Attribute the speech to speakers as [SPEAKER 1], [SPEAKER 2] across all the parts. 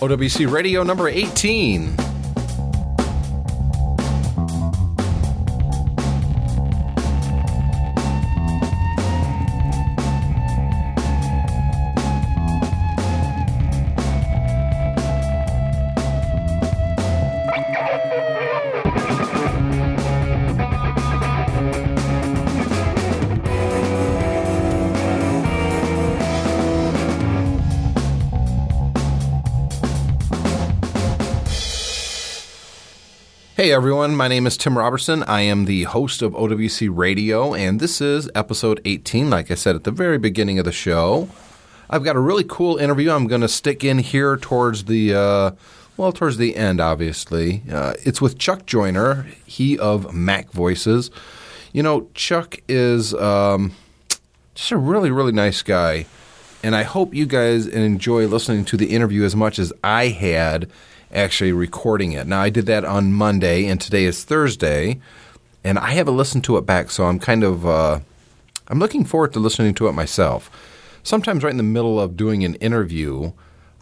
[SPEAKER 1] OWC Radio number 18. Everyone, my name is Tim Robertson. I am the host of OWC Radio, and this is episode 18, like I said at the very beginning of the show. I've got a really cool interview I'm going to stick in here towards the, uh, well, towards the end, obviously. Uh, it's with Chuck Joiner, he of Mac Voices. You know, Chuck is um, just a really, really nice guy, and I hope you guys enjoy listening to the interview as much as I had actually recording it. Now, I did that on Monday, and today is Thursday, and I haven't listened to it back, so I'm kind of uh, I'm looking forward to listening to it myself. Sometimes, right in the middle of doing an interview,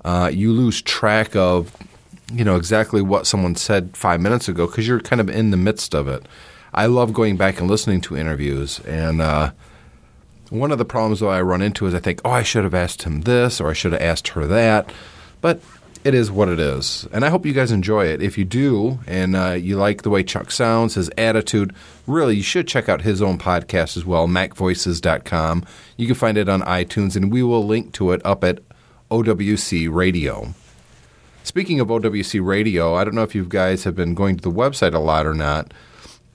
[SPEAKER 1] uh, you lose track of you know exactly what someone said five minutes ago because you're kind of in the midst of it. I love going back and listening to interviews, and uh, one of the problems that I run into is I think, oh, I should have asked him this or I should have asked her that, but it is what it is. And I hope you guys enjoy it. If you do, and uh, you like the way Chuck sounds, his attitude, really, you should check out his own podcast as well, macvoices.com. You can find it on iTunes, and we will link to it up at OWC Radio. Speaking of OWC Radio, I don't know if you guys have been going to the website a lot or not,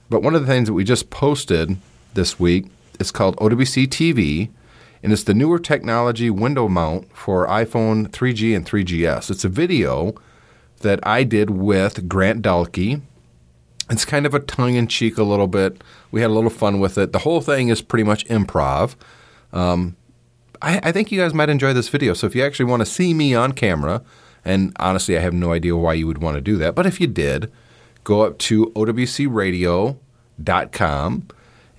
[SPEAKER 1] but one of the things that we just posted this week is called OWC TV and it's the newer technology window mount for iPhone 3G and 3GS. It's a video that I did with Grant Dalkey. It's kind of a tongue in cheek a little bit. We had a little fun with it. The whole thing is pretty much improv. Um, I, I think you guys might enjoy this video. So if you actually want to see me on camera, and honestly, I have no idea why you would want to do that, but if you did, go up to owcradio.com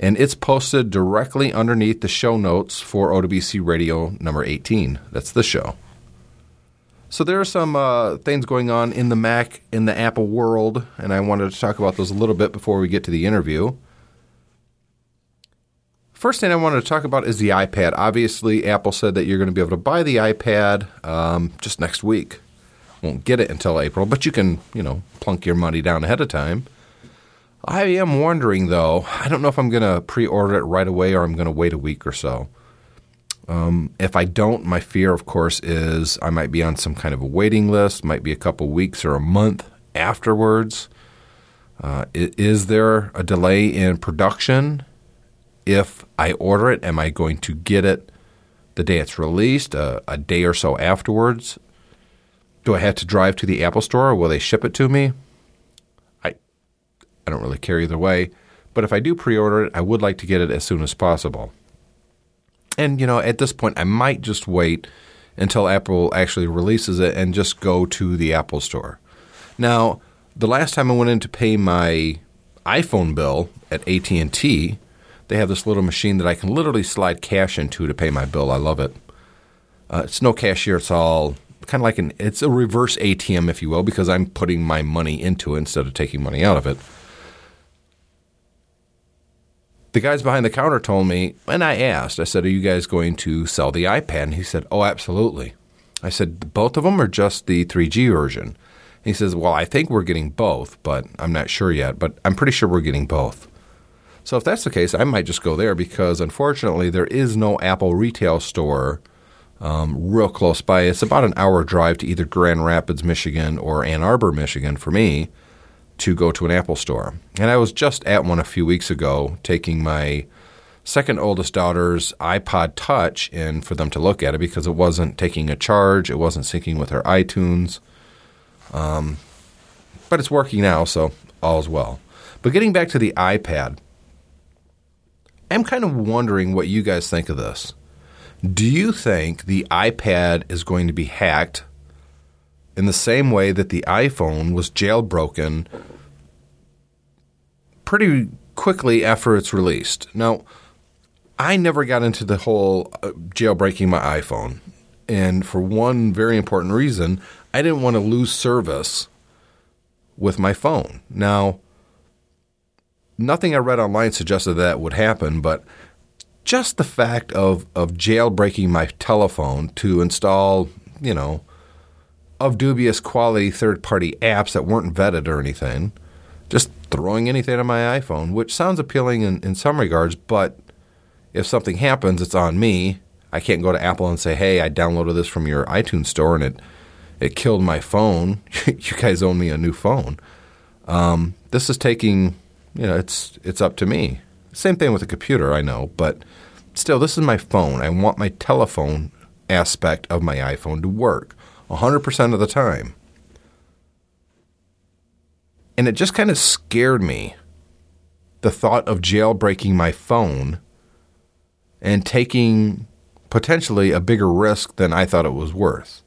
[SPEAKER 1] and it's posted directly underneath the show notes for OWC Radio number 18. That's the show. So there are some uh, things going on in the Mac, in the Apple world, and I wanted to talk about those a little bit before we get to the interview. First thing I wanted to talk about is the iPad. Obviously, Apple said that you're going to be able to buy the iPad um, just next week. Won't get it until April, but you can, you know, plunk your money down ahead of time. I am wondering though. I don't know if I'm going to pre-order it right away or I'm going to wait a week or so. Um, if I don't, my fear, of course, is I might be on some kind of a waiting list. Might be a couple weeks or a month afterwards. Uh, is there a delay in production? If I order it, am I going to get it the day it's released, uh, a day or so afterwards? Do I have to drive to the Apple store or will they ship it to me? I don't really care either way. But if I do pre order it, I would like to get it as soon as possible. And, you know, at this point, I might just wait until Apple actually releases it and just go to the Apple store. Now, the last time I went in to pay my iPhone bill at AT&T, they have this little machine that I can literally slide cash into to pay my bill. I love it. Uh, it's no cashier. It's all kind of like an it's a reverse ATM, if you will, because I'm putting my money into it instead of taking money out of it the guys behind the counter told me, and I asked, I said, Are you guys going to sell the iPad? And he said, Oh, absolutely. I said, Both of them or just the 3G version? He says, Well, I think we're getting both, but I'm not sure yet, but I'm pretty sure we're getting both. So if that's the case, I might just go there because unfortunately there is no Apple retail store um, real close by. It's about an hour drive to either Grand Rapids, Michigan or Ann Arbor, Michigan for me to go to an Apple store. And I was just at one a few weeks ago taking my second oldest daughter's iPod Touch in for them to look at it because it wasn't taking a charge, it wasn't syncing with her iTunes. Um, but it's working now, so all's well. But getting back to the iPad, I'm kind of wondering what you guys think of this. Do you think the iPad is going to be hacked in the same way that the iPhone was jailbroken pretty quickly after it's released. Now, I never got into the whole uh, jailbreaking my iPhone. And for one very important reason, I didn't want to lose service with my phone. Now, nothing I read online suggested that would happen, but just the fact of, of jailbreaking my telephone to install, you know, of dubious quality third party apps that weren't vetted or anything, just throwing anything on my iPhone, which sounds appealing in, in some regards, but if something happens, it's on me. I can't go to Apple and say, hey, I downloaded this from your iTunes store and it, it killed my phone. you guys owe me a new phone. Um, this is taking, you know, it's, it's up to me. Same thing with a computer, I know, but still, this is my phone. I want my telephone aspect of my iPhone to work 100% of the time. And it just kind of scared me the thought of jailbreaking my phone and taking potentially a bigger risk than I thought it was worth.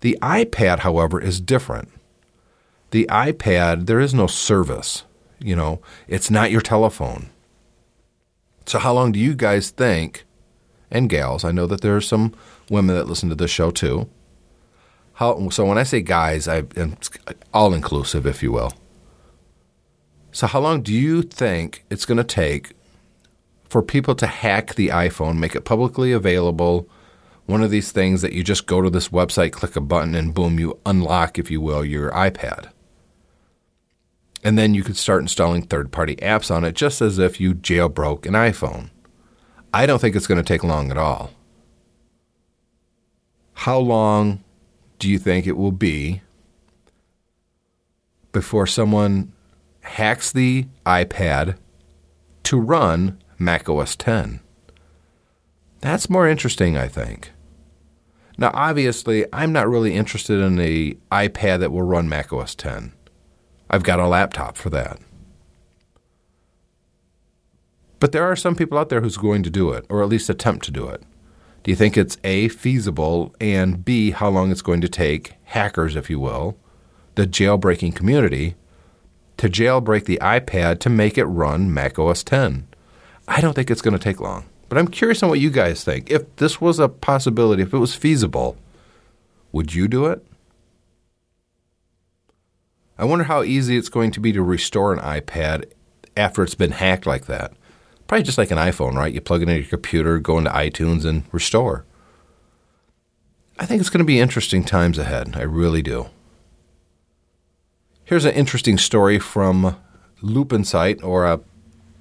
[SPEAKER 1] The iPad, however, is different. The iPad, there is no service. You know, it's not your telephone. So, how long do you guys think, and gals, I know that there are some women that listen to this show too. How, so, when I say guys, I am all inclusive, if you will. So, how long do you think it's going to take for people to hack the iPhone, make it publicly available? One of these things that you just go to this website, click a button, and boom, you unlock, if you will, your iPad. And then you could start installing third party apps on it just as if you jailbroke an iPhone. I don't think it's going to take long at all. How long do you think it will be before someone hacks the iPad to run Mac OS 10? That's more interesting, I think. Now, obviously, I'm not really interested in the iPad that will run Mac OS 10. I've got a laptop for that. But there are some people out there who's going to do it, or at least attempt to do it. Do you think it's A, feasible, and B, how long it's going to take hackers, if you will, the jailbreaking community, to jailbreak the iPad to make it run Mac OS 10? I don't think it's going to take long. But I'm curious on what you guys think. If this was a possibility, if it was feasible, would you do it? I wonder how easy it's going to be to restore an iPad after it's been hacked like that. Probably just like an iPhone, right? You plug it into your computer, go into iTunes, and restore. I think it's going to be interesting times ahead. I really do. Here's an interesting story from Loop Insight, or a,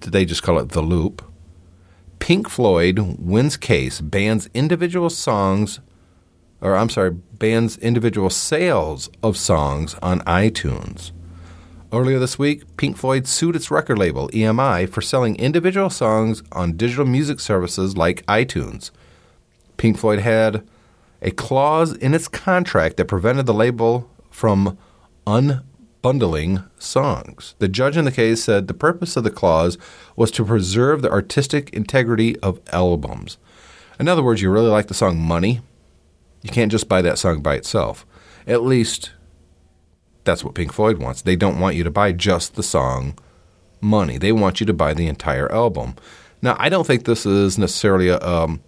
[SPEAKER 1] they just call it The Loop. Pink Floyd wins case, bans individual songs or I'm sorry, bans individual sales of songs on iTunes. Earlier this week, Pink Floyd sued its record label, EMI, for selling individual songs on digital music services like iTunes. Pink Floyd had a clause in its contract that prevented the label from unbundling songs. The judge in the case said the purpose of the clause was to preserve the artistic integrity of albums. In other words, you really like the song Money, you can't just buy that song by itself. At least that's what Pink Floyd wants. They don't want you to buy just the song Money. They want you to buy the entire album. Now, I don't think this is necessarily a um,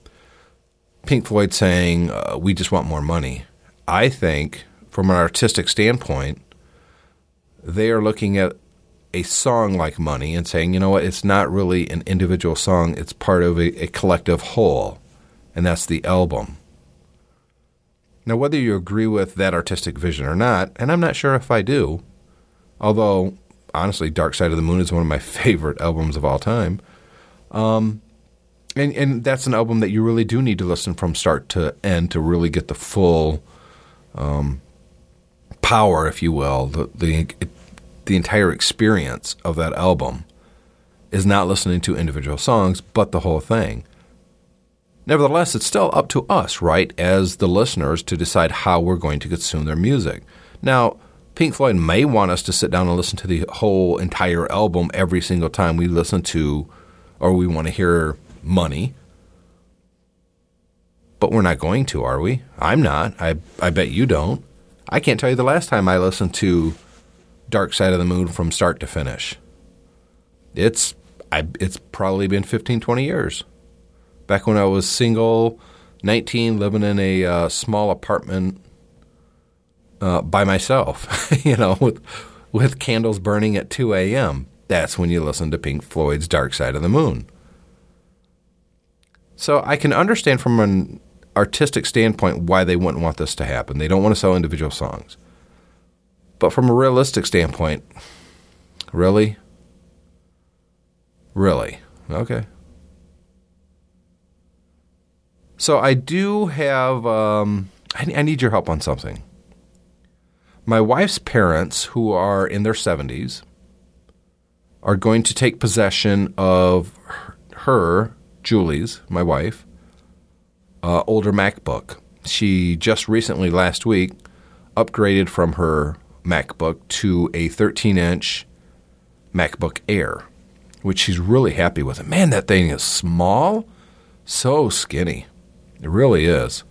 [SPEAKER 1] Pink Floyd saying uh, we just want more money. I think, from an artistic standpoint, they are looking at a song like Money and saying, you know what, it's not really an individual song, it's part of a, a collective whole, and that's the album. Now, whether you agree with that artistic vision or not, and I'm not sure if I do, although honestly, Dark Side of the Moon is one of my favorite albums of all time. Um, and and that's an album that you really do need to listen from start to end to really get the full um, power, if you will, the the the entire experience of that album is not listening to individual songs, but the whole thing. Nevertheless, it's still up to us, right, as the listeners, to decide how we're going to consume their music. Now, Pink Floyd may want us to sit down and listen to the whole entire album every single time we listen to or we want to hear Money. But we're not going to, are we? I'm not. I, I bet you don't. I can't tell you the last time I listened to Dark Side of the Moon from start to finish. It's I, it's probably been 15, 20 years back when I was single, 19, living in a uh, small apartment uh, by myself, you know, with with candles burning at 2 a.m. That's when you listen to Pink Floyd's Dark Side of the Moon. So I can understand from an artistic standpoint why they wouldn't want this to happen. They don't want to sell individual songs. But from a realistic standpoint, really? Really? Okay. So I do have, um, I, I need your help on something. My wife's parents, who are in their 70s, are going to take possession of her, Julie's, my wife, uh, older MacBook. She just recently, last week, upgraded from her MacBook to a 13 inch MacBook Air, which she's really happy with. man, that thing is small, so skinny. It really is.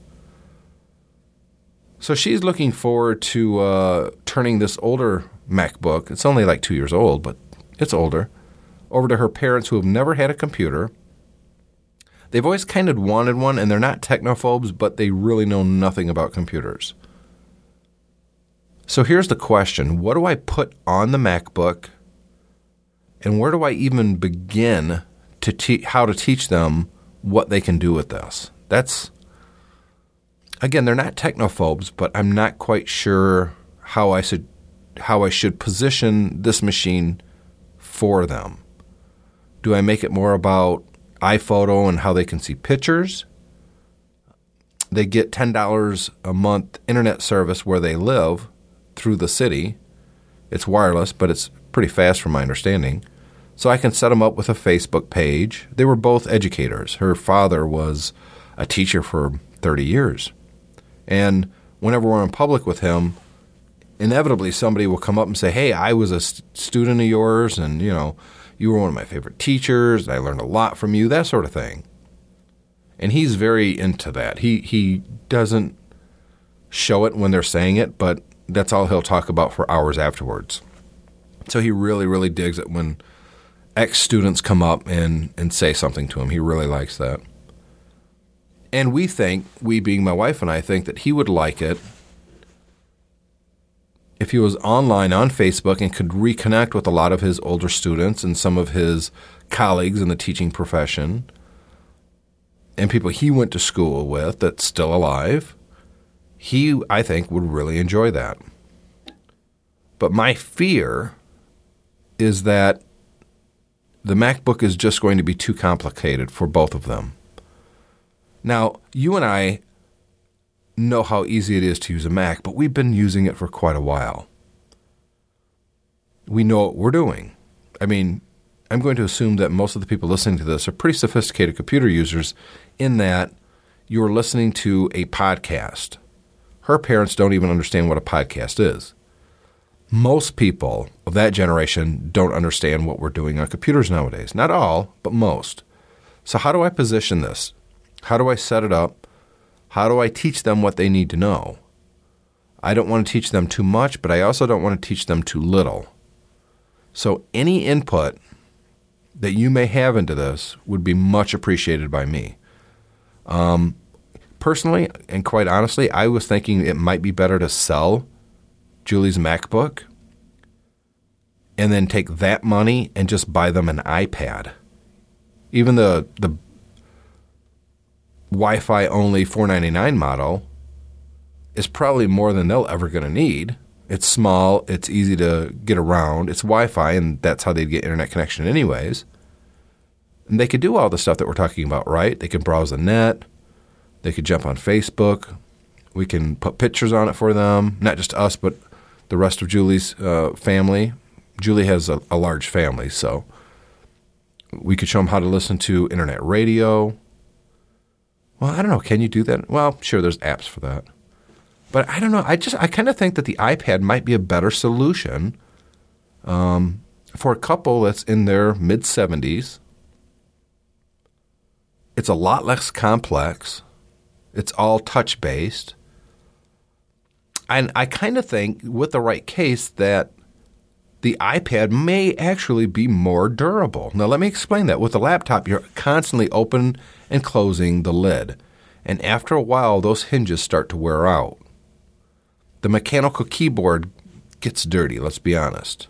[SPEAKER 1] So she's looking forward to uh, turning this older MacBook, it's only like two years old, but it's older, over to her parents who have never had a computer. They've always kind of wanted one, and they're not technophobes, but they really know nothing about computers. So here's the question What do I put on the MacBook, and where do I even begin to te- how to teach them what they can do with this? That's again, they're not technophobes, but I'm not quite sure how I should how I should position this machine for them. Do I make it more about iPhoto and how they can see pictures? They get $10 a month internet service where they live through the city. It's wireless, but it's pretty fast from my understanding. So I can set them up with a Facebook page. They were both educators. Her father was a teacher for 30 years. And whenever we're in public with him, inevitably somebody will come up and say, "Hey, I was a st- student of yours, and you know, you were one of my favorite teachers. and I learned a lot from you, that sort of thing." And he's very into that. He he doesn't show it when they're saying it, but that's all he'll talk about for hours afterwards. So he really, really digs it when ex students come up and, and say something to him. He really likes that. And we think, we being my wife and I, think that he would like it if he was online on Facebook and could reconnect with a lot of his older students and some of his colleagues in the teaching profession and people he went to school with that's still alive, he, I think, would really enjoy that. But my fear is that the MacBook is just going to be too complicated for both of them. Now, you and I know how easy it is to use a Mac, but we've been using it for quite a while. We know what we're doing. I mean, I'm going to assume that most of the people listening to this are pretty sophisticated computer users in that you're listening to a podcast. Her parents don't even understand what a podcast is. Most people of that generation don't understand what we're doing on computers nowadays. Not all, but most. So, how do I position this? How do I set it up? How do I teach them what they need to know? I don't want to teach them too much, but I also don't want to teach them too little. So, any input that you may have into this would be much appreciated by me. Um, personally, and quite honestly, I was thinking it might be better to sell Julie's MacBook and then take that money and just buy them an iPad. Even the the Wi-Fi only 499 model is probably more than they'll ever going to need. It's small, it's easy to get around, it's Wi-Fi, and that's how they'd get internet connection anyways. And they could do all the stuff that we're talking about, right? They can browse the net, they could jump on Facebook, we can put pictures on it for them, not just us, but the rest of Julie's uh, family. Julie has a, a large family, so we could show them how to listen to internet radio. Well, I don't know. Can you do that? Well, sure, there's apps for that. But I don't know. I just I kind of think that the iPad might be a better solution um, for a couple that's in their mid 70s. It's a lot less complex. It's all touch based. And I kind of think, with the right case, that the iPad may actually be more durable. Now, let me explain that. With a laptop, you're constantly open and closing the lid. and after a while, those hinges start to wear out. The mechanical keyboard gets dirty, let's be honest.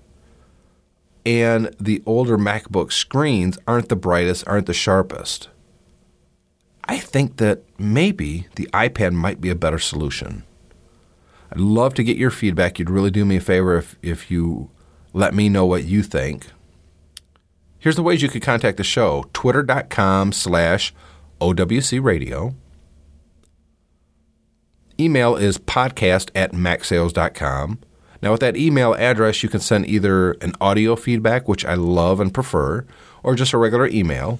[SPEAKER 1] And the older MacBook screens aren't the brightest, aren't the sharpest. I think that maybe the iPad might be a better solution. I'd love to get your feedback. You'd really do me a favor if, if you let me know what you think. Here's the ways you could contact the show twitter.com slash OWC radio. Email is podcast at macsales.com. Now, with that email address, you can send either an audio feedback, which I love and prefer, or just a regular email.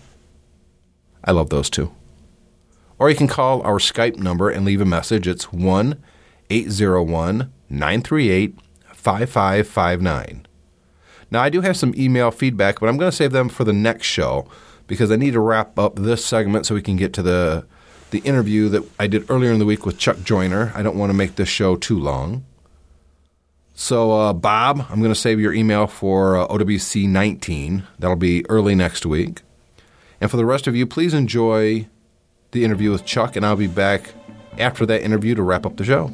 [SPEAKER 1] I love those too. Or you can call our Skype number and leave a message. It's 1 801 938 5559. Now, I do have some email feedback, but I'm going to save them for the next show because I need to wrap up this segment so we can get to the the interview that I did earlier in the week with Chuck Joiner. I don't want to make this show too long. So, uh, Bob, I'm going to save your email for uh, OWC 19. That'll be early next week. And for the rest of you, please enjoy the interview with Chuck, and I'll be back after that interview to wrap up the show.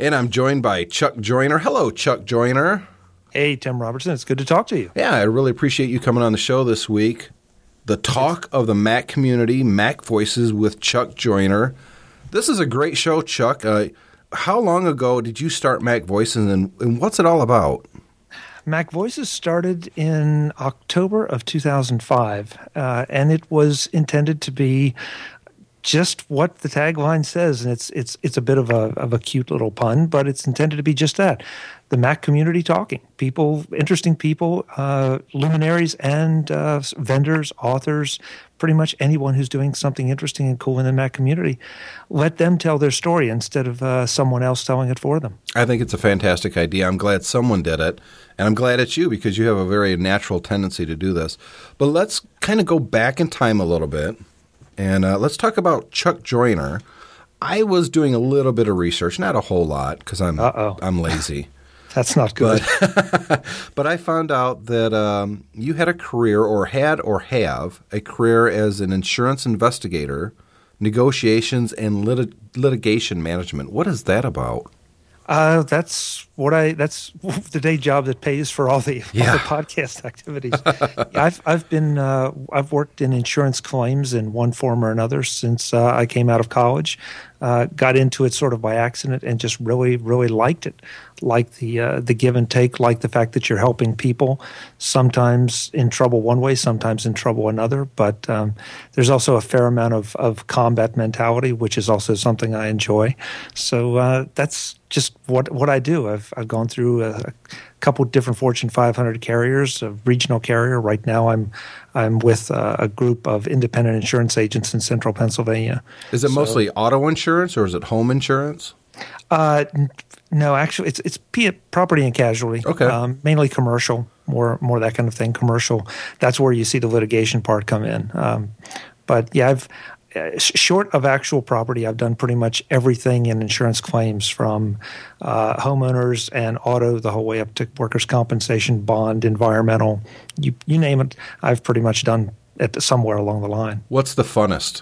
[SPEAKER 1] And I'm joined by Chuck Joiner. Hello, Chuck Joiner.
[SPEAKER 2] Hey, Tim Robertson. It's good to talk to you.
[SPEAKER 1] Yeah, I really appreciate you coming on the show this week. The talk of the Mac community, Mac Voices with Chuck Joiner. This is a great show, Chuck. Uh, how long ago did you start Mac Voices and, and what's it all about?
[SPEAKER 2] Mac Voices started in October of 2005, uh, and it was intended to be just what the tagline says, and it's it's it's a bit of a of a cute little pun, but it's intended to be just that: the Mac community talking, people, interesting people, uh, luminaries and uh, vendors, authors, pretty much anyone who's doing something interesting and cool in the Mac community. Let them tell their story instead of uh, someone else telling it for them.
[SPEAKER 1] I think it's a fantastic idea. I'm glad someone did it, and I'm glad it's you because you have a very natural tendency to do this. But let's kind of go back in time a little bit and uh, let's talk about Chuck Joiner. I was doing a little bit of research, not a whole lot, because I'm Uh-oh. I'm lazy.
[SPEAKER 2] That's not good.
[SPEAKER 1] But, but I found out that um, you had a career, or had, or have a career as an insurance investigator, negotiations, and lit- litigation management. What is that about?
[SPEAKER 2] Uh, that's what I. That's the day job that pays for all the, yeah. all the podcast activities. I've I've been uh, I've worked in insurance claims in one form or another since uh, I came out of college. Uh, got into it sort of by accident and just really really liked it. Like the uh, the give and take, like the fact that you're helping people. Sometimes in trouble one way, sometimes in trouble another. But um, there's also a fair amount of of combat mentality, which is also something I enjoy. So uh, that's just what what I do. I've I've gone through a, a couple different Fortune 500 carriers, a regional carrier. Right now, I'm I'm with a, a group of independent insurance agents in Central Pennsylvania.
[SPEAKER 1] Is it so, mostly auto insurance or is it home insurance? Uh,
[SPEAKER 2] no, actually, it's it's property and casualty.
[SPEAKER 1] Okay, um,
[SPEAKER 2] mainly commercial, more more that kind of thing. Commercial. That's where you see the litigation part come in. Um, but yeah, I've uh, short of actual property, I've done pretty much everything in insurance claims from uh, homeowners and auto the whole way up to workers' compensation, bond, environmental, you, you name it. I've pretty much done it somewhere along the line.
[SPEAKER 1] What's the funnest?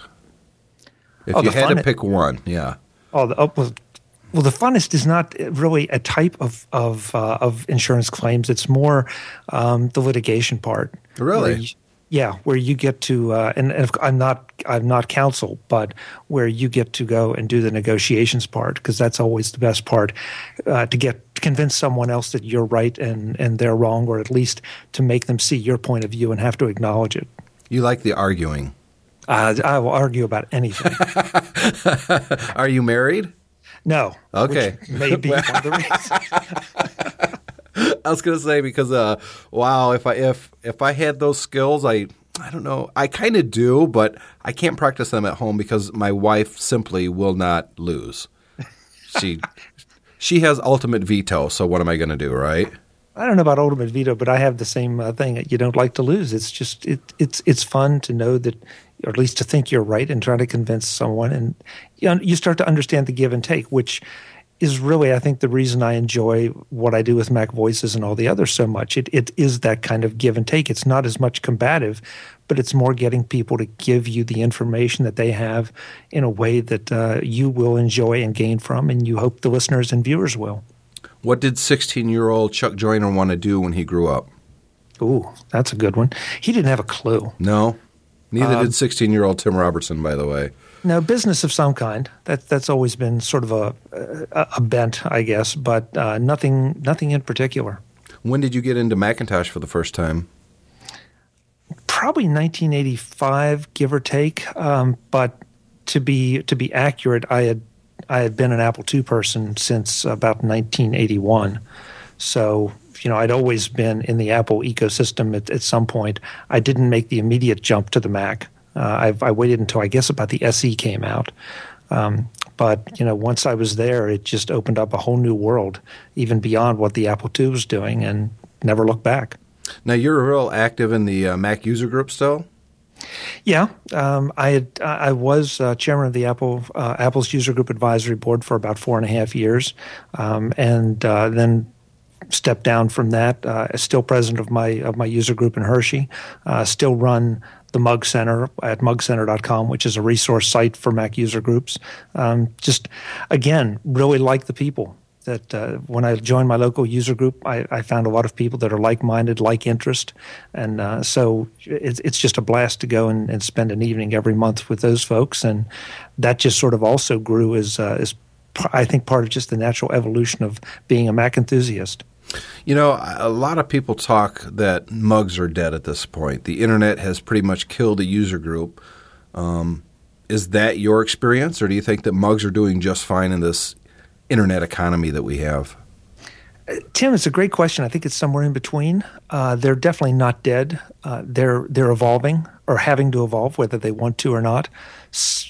[SPEAKER 1] If oh, you had to pick one, yeah.
[SPEAKER 2] Oh, the, oh well, the funnest is not really a type of of, uh, of insurance claims. It's more um, the litigation part.
[SPEAKER 1] Really?
[SPEAKER 2] Yeah, where you get to, uh, and, and, I'm not, I'm not counsel, but where you get to go and do the negotiations part, because that's always the best part, uh, to get to convince someone else that you're right and and they're wrong, or at least to make them see your point of view and have to acknowledge it.
[SPEAKER 1] You like the arguing.
[SPEAKER 2] Uh, I will argue about anything.
[SPEAKER 1] Are you married?
[SPEAKER 2] No.
[SPEAKER 1] Okay.
[SPEAKER 2] Maybe one of the
[SPEAKER 1] reasons. I was gonna say because uh, wow, if I if if I had those skills, I I don't know. I kind of do, but I can't practice them at home because my wife simply will not lose. She she has ultimate veto. So what am I going to do, right?
[SPEAKER 2] I don't know about ultimate veto, but I have the same uh, thing. You don't like to lose. It's just it it's it's fun to know that, or at least to think you're right and trying to convince someone, and you know, you start to understand the give and take, which is really, I think, the reason I enjoy what I do with Mac Voices and all the others so much. It, it is that kind of give and take. It's not as much combative, but it's more getting people to give you the information that they have in a way that uh, you will enjoy and gain from, and you hope the listeners and viewers will.
[SPEAKER 1] What did 16 year old Chuck Joiner want to do when he grew up?
[SPEAKER 2] Ooh, that's a good one. He didn't have a clue.
[SPEAKER 1] No, neither um, did 16 year old Tim Robertson, by the way.
[SPEAKER 2] No, business of some kind. That that's always been sort of a a, a bent, I guess, but uh, nothing nothing in particular.
[SPEAKER 1] When did you get into Macintosh for the first time?
[SPEAKER 2] Probably 1985, give or take. Um, but to be to be accurate, I had I had been an Apple II person since about 1981. So you know, I'd always been in the Apple ecosystem at, at some point. I didn't make the immediate jump to the Mac. Uh, I, I, waited until I guess about the SE came out. Um, but you know, once I was there, it just opened up a whole new world, even beyond what the Apple II was doing, and never looked back.
[SPEAKER 1] Now you're real active in the uh, Mac user group still.
[SPEAKER 2] Yeah, um, I had, I was uh, chairman of the Apple uh, Apple's user group advisory board for about four and a half years, um, and uh, then stepped down from that. Uh, still president of my of my user group in Hershey. Uh, still run the Mug Center at mugcenter.com, which is a resource site for Mac user groups. Um, just again, really like the people. That uh, when I joined my local user group, I, I, found a lot of people that are like-minded, like interest, and uh, so it's, it's just a blast to go and, and, spend an evening every month with those folks, and that just sort of also grew as uh, as I think part of just the natural evolution of being a Mac enthusiast.
[SPEAKER 1] You know, a lot of people talk that mugs are dead at this point. The internet has pretty much killed a user group. Um, is that your experience, or do you think that mugs are doing just fine in this internet economy that we have?
[SPEAKER 2] Tim, it's a great question. I think it's somewhere in between. Uh, they're definitely not dead. Uh, they're they're evolving or having to evolve, whether they want to or not.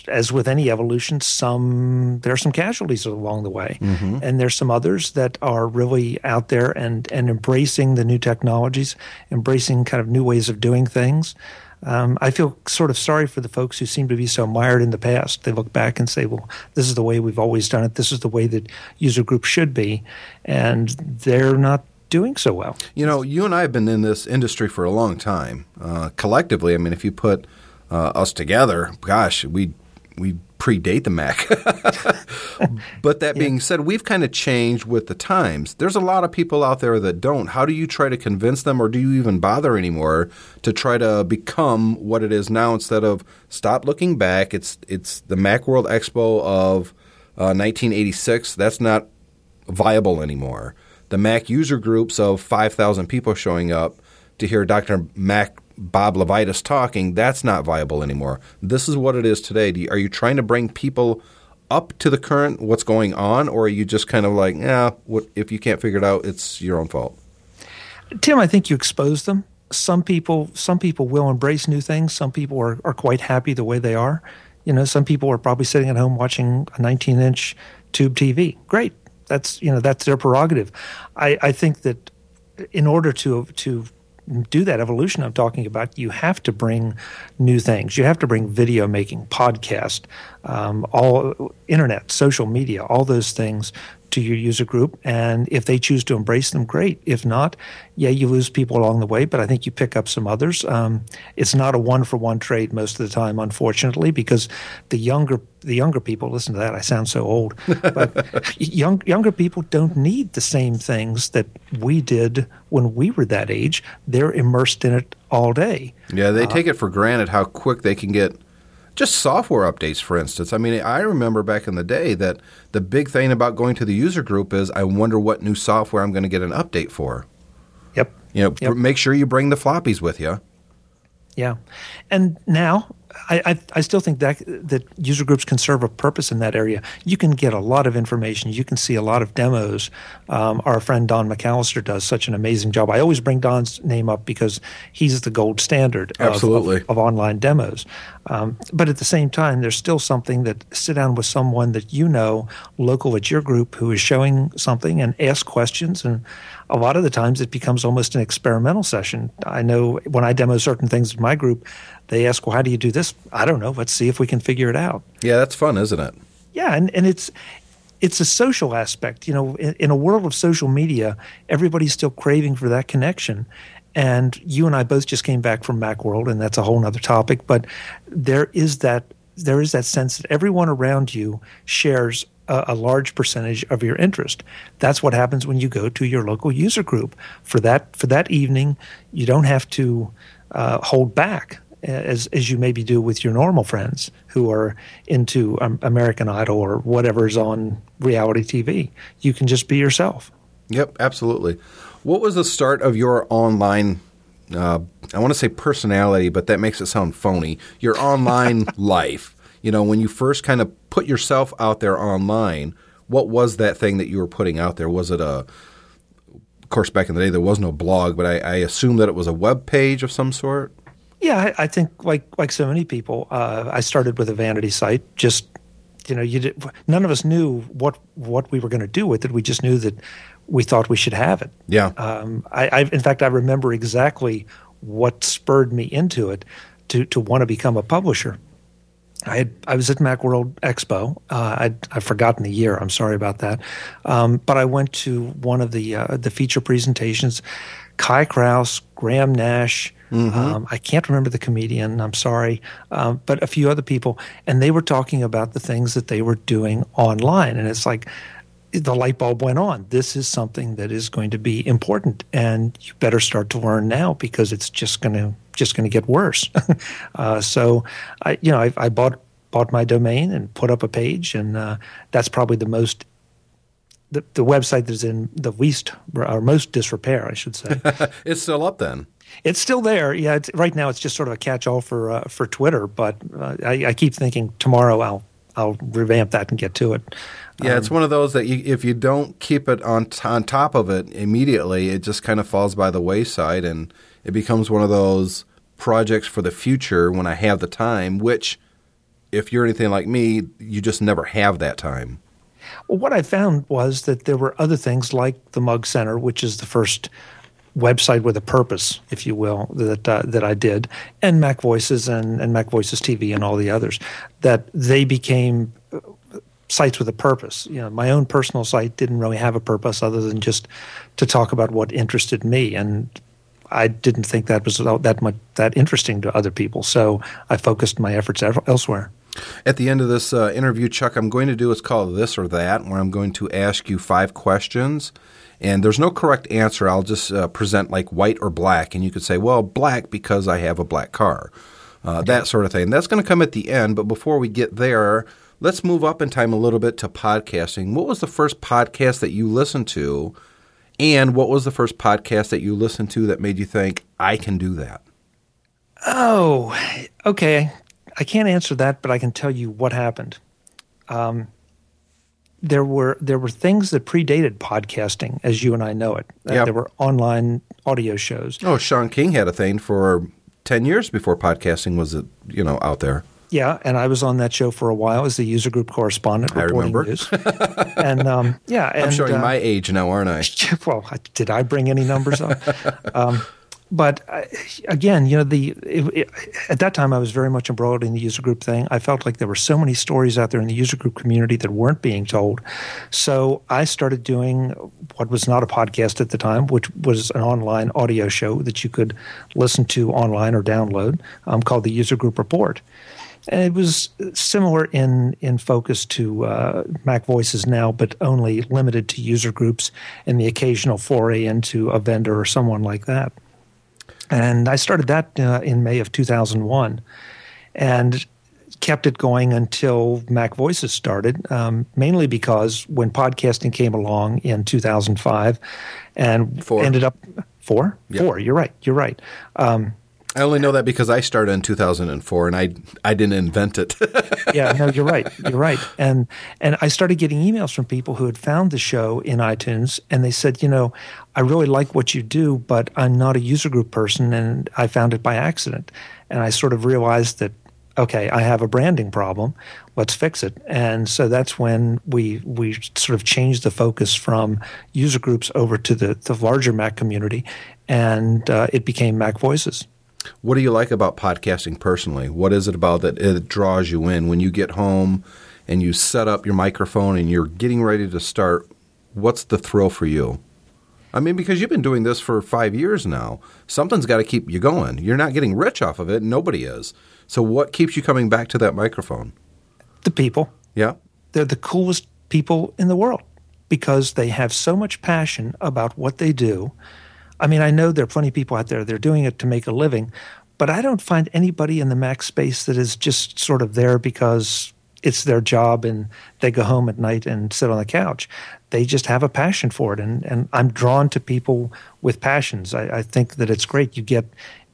[SPEAKER 2] As with any evolution, some there are some casualties along the way, mm-hmm. and there's some others that are really out there and and embracing the new technologies, embracing kind of new ways of doing things. Um, I feel sort of sorry for the folks who seem to be so mired in the past. They look back and say, well, this is the way we've always done it. This is the way that user groups should be. And they're not doing so well.
[SPEAKER 1] You know, you and I have been in this industry for a long time. Uh, collectively, I mean, if you put uh, us together, gosh, we we predate the Mac. but that being said, we've kind of changed with the times. There's a lot of people out there that don't. How do you try to convince them, or do you even bother anymore to try to become what it is now instead of stop looking back? It's it's the Macworld Expo of uh, 1986. That's not viable anymore. The Mac user groups of 5,000 people showing up to hear Dr. Mac Bob LeVitus talking, that's not viable anymore. This is what it is today. You, are you trying to bring people up to the current what's going on, or are you just kind of like, yeah, what, if you can't figure it out, it's your own fault?
[SPEAKER 2] Tim, I think you expose them. Some people, some people will embrace new things. Some people are, are quite happy the way they are. You know, some people are probably sitting at home watching a 19 inch tube TV. Great, that's you know that's their prerogative. I, I think that in order to to do that evolution I'm talking about, you have to bring new things. You have to bring video making, podcast, um, all internet, social media, all those things to your user group. And if they choose to embrace them, great. If not, yeah, you lose people along the way, but I think you pick up some others. Um, it's not a one for one trade most of the time, unfortunately, because the younger the younger people listen to that. I sound so old, but young younger people don't need the same things that we did when we were that age. They're immersed in it all day.
[SPEAKER 1] Yeah, they uh, take it for granted how quick they can get just software updates, for instance. I mean, I remember back in the day that the big thing about going to the user group is I wonder what new software I'm going to get an update for.
[SPEAKER 2] Yep.
[SPEAKER 1] You know,
[SPEAKER 2] yep.
[SPEAKER 1] make sure you bring the floppies with you.
[SPEAKER 2] Yeah, and now I, I, I, still think that that user groups can serve a purpose in that area. You can get a lot of information. You can see a lot of demos. Um, our friend Don McAllister does such an amazing job. I always bring Don's name up because he's the gold standard
[SPEAKER 1] of,
[SPEAKER 2] of, of online demos. Um, but at the same time, there's still something that sit down with someone that you know, local at your group, who is showing something and ask questions. And a lot of the times, it becomes almost an experimental session. I know when I demo certain things in my group they ask, well, how do you do this? I don't know. Let's see if we can figure it out.
[SPEAKER 1] Yeah, that's fun, isn't it?
[SPEAKER 2] Yeah, and, and it's it's a social aspect. You know, in, in, a world of social media, everybody's still craving for that connection. And you and I both just came back from MacWorld, and that's a whole other topic. But there is that there is that sense that everyone around you shares a, a, large percentage of your interest. That's what happens when you go to your local user group for that for that evening. You don't have to uh, hold back as as you maybe do with your normal friends who are into um, American Idol or whatever's on reality TV. You can just be yourself.
[SPEAKER 1] Yep, absolutely. What was the start of your online? Uh, I want to say personality, but that makes it sound phony. Your online life. You know, when you first kind of put yourself out there online, what was that thing that you were putting out there? Was it a of course, back in the day, there was no blog, but I, I assume that it was a web page of some sort.
[SPEAKER 2] Yeah, I, I think like like so many people, uh, I started with a vanity site. Just you know, you did, none of us knew what what we were going to do with it. We just knew that we thought we should have it.
[SPEAKER 1] Yeah.
[SPEAKER 2] Um, I, I, in fact, I remember exactly what spurred me into it to to want to become a publisher. I had, I was at MacWorld Expo. Uh, I'd, I've forgotten the year. I'm sorry about that. Um, but I went to one of the uh, the feature presentations. Kai Krause, Graham Nash, Mm-hmm. Um, I can't remember the comedian. I'm sorry, um, but a few other people, and they were talking about the things that they were doing online, and it's like the light bulb went on. This is something that is going to be important, and you better start to learn now because it's just going to just going to get worse. uh, so, I you know I, I, bought bought my domain and put up a page, and uh, that's probably the most the, the website that's in the least or most disrepair, I should say.
[SPEAKER 1] it's still up then.
[SPEAKER 2] It's still there. Yeah, right now it's just sort of a catch-all for uh, for Twitter. But uh, I, I, keep thinking tomorrow I'll I'll revamp that and get to it.
[SPEAKER 1] Yeah, um, it's one of those that you, if you don't keep it on t- on top of it immediately, it just kind of falls by the wayside, and it becomes one of those projects for the future when I have the time. Which, if you're anything like me, you just never have that time.
[SPEAKER 2] Well, what I found was that there were other things like the Mug Center, which is the first website with a purpose, if you will, that uh, that I did, and Mac Voices and, and Mac Voices TV and all the others, that they became uh, sites with a purpose. You know, my own personal site didn't really have a purpose other than just to talk about what interested me, and I didn't think that was that much that interesting to other people. So I focused my efforts elsewhere.
[SPEAKER 1] At the end of this uh, interview, Chuck, I'm going to do what's called this or that, where I'm going to ask you five questions and there's no correct answer. I'll just uh, present like white or black, and you could say, well, black because I have a black car, uh, okay. that sort of thing. That's going to come at the end, but before we get there, let's move up in time a little bit to podcasting. What was the first podcast that you listened to, and what was the first podcast that you listened to that made you think, I can do that?
[SPEAKER 2] Oh, okay. I can't answer that, but I can tell you what happened. Um, there were there were things that predated podcasting as you and I know it. Yep. There were online audio shows.
[SPEAKER 1] Oh, Shawn King had a thing for ten years before podcasting was you know out there.
[SPEAKER 2] Yeah, and I was on that show for a while as the user group correspondent.
[SPEAKER 1] I remember.
[SPEAKER 2] News. and um, yeah, and,
[SPEAKER 1] I'm showing uh, my age now, aren't I?
[SPEAKER 2] Well, did I bring any numbers up? um, but uh, again, you know, the it, it, at that time I was very much embroiled in the user group thing. I felt like there were so many stories out there in the user group community that weren't being told. So I started doing what was not a podcast at the time, which was an online audio show that you could listen to online or download, um, called the User Group Report. And it was similar in in focus to uh, Mac Voices now, but only limited to user groups and the occasional foray into a vendor or someone like that. And I started that uh, in May of 2001 and kept it going until Mac Voices started, um, mainly because when podcasting came along in 2005 and four. ended up four? Yep. Four, you're right, you're right. Um,
[SPEAKER 1] I only know that because I started in 2004 and I I didn't invent it.
[SPEAKER 2] yeah, no, you're right. You're right. And and I started getting emails from people who had found the show in iTunes and they said, you know, I really like what you do, but I'm not a user group person and I found it by accident. And I sort of realized that okay, I have a branding problem. Let's fix it. And so that's when we we sort of changed the focus from user groups over to the the larger Mac community, and uh, it became Mac Voices.
[SPEAKER 1] What do you like about podcasting personally? What is it about that it draws you in when you get home and you set up your microphone and you're getting ready to start, what's the thrill for you? I mean, because you've been doing this for five years now, something's got to keep you going. You're not getting rich off of it. Nobody is. So, what keeps you coming back to that microphone?
[SPEAKER 2] The people.
[SPEAKER 1] Yeah.
[SPEAKER 2] They're the coolest people in the world because they have so much passion about what they do. I mean, I know there are plenty of people out there, they're doing it to make a living, but I don't find anybody in the Mac space that is just sort of there because it's their job and they go home at night and sit on the couch. They just have a passion for it. And, and I'm drawn to people with passions. I, I think that it's great. You get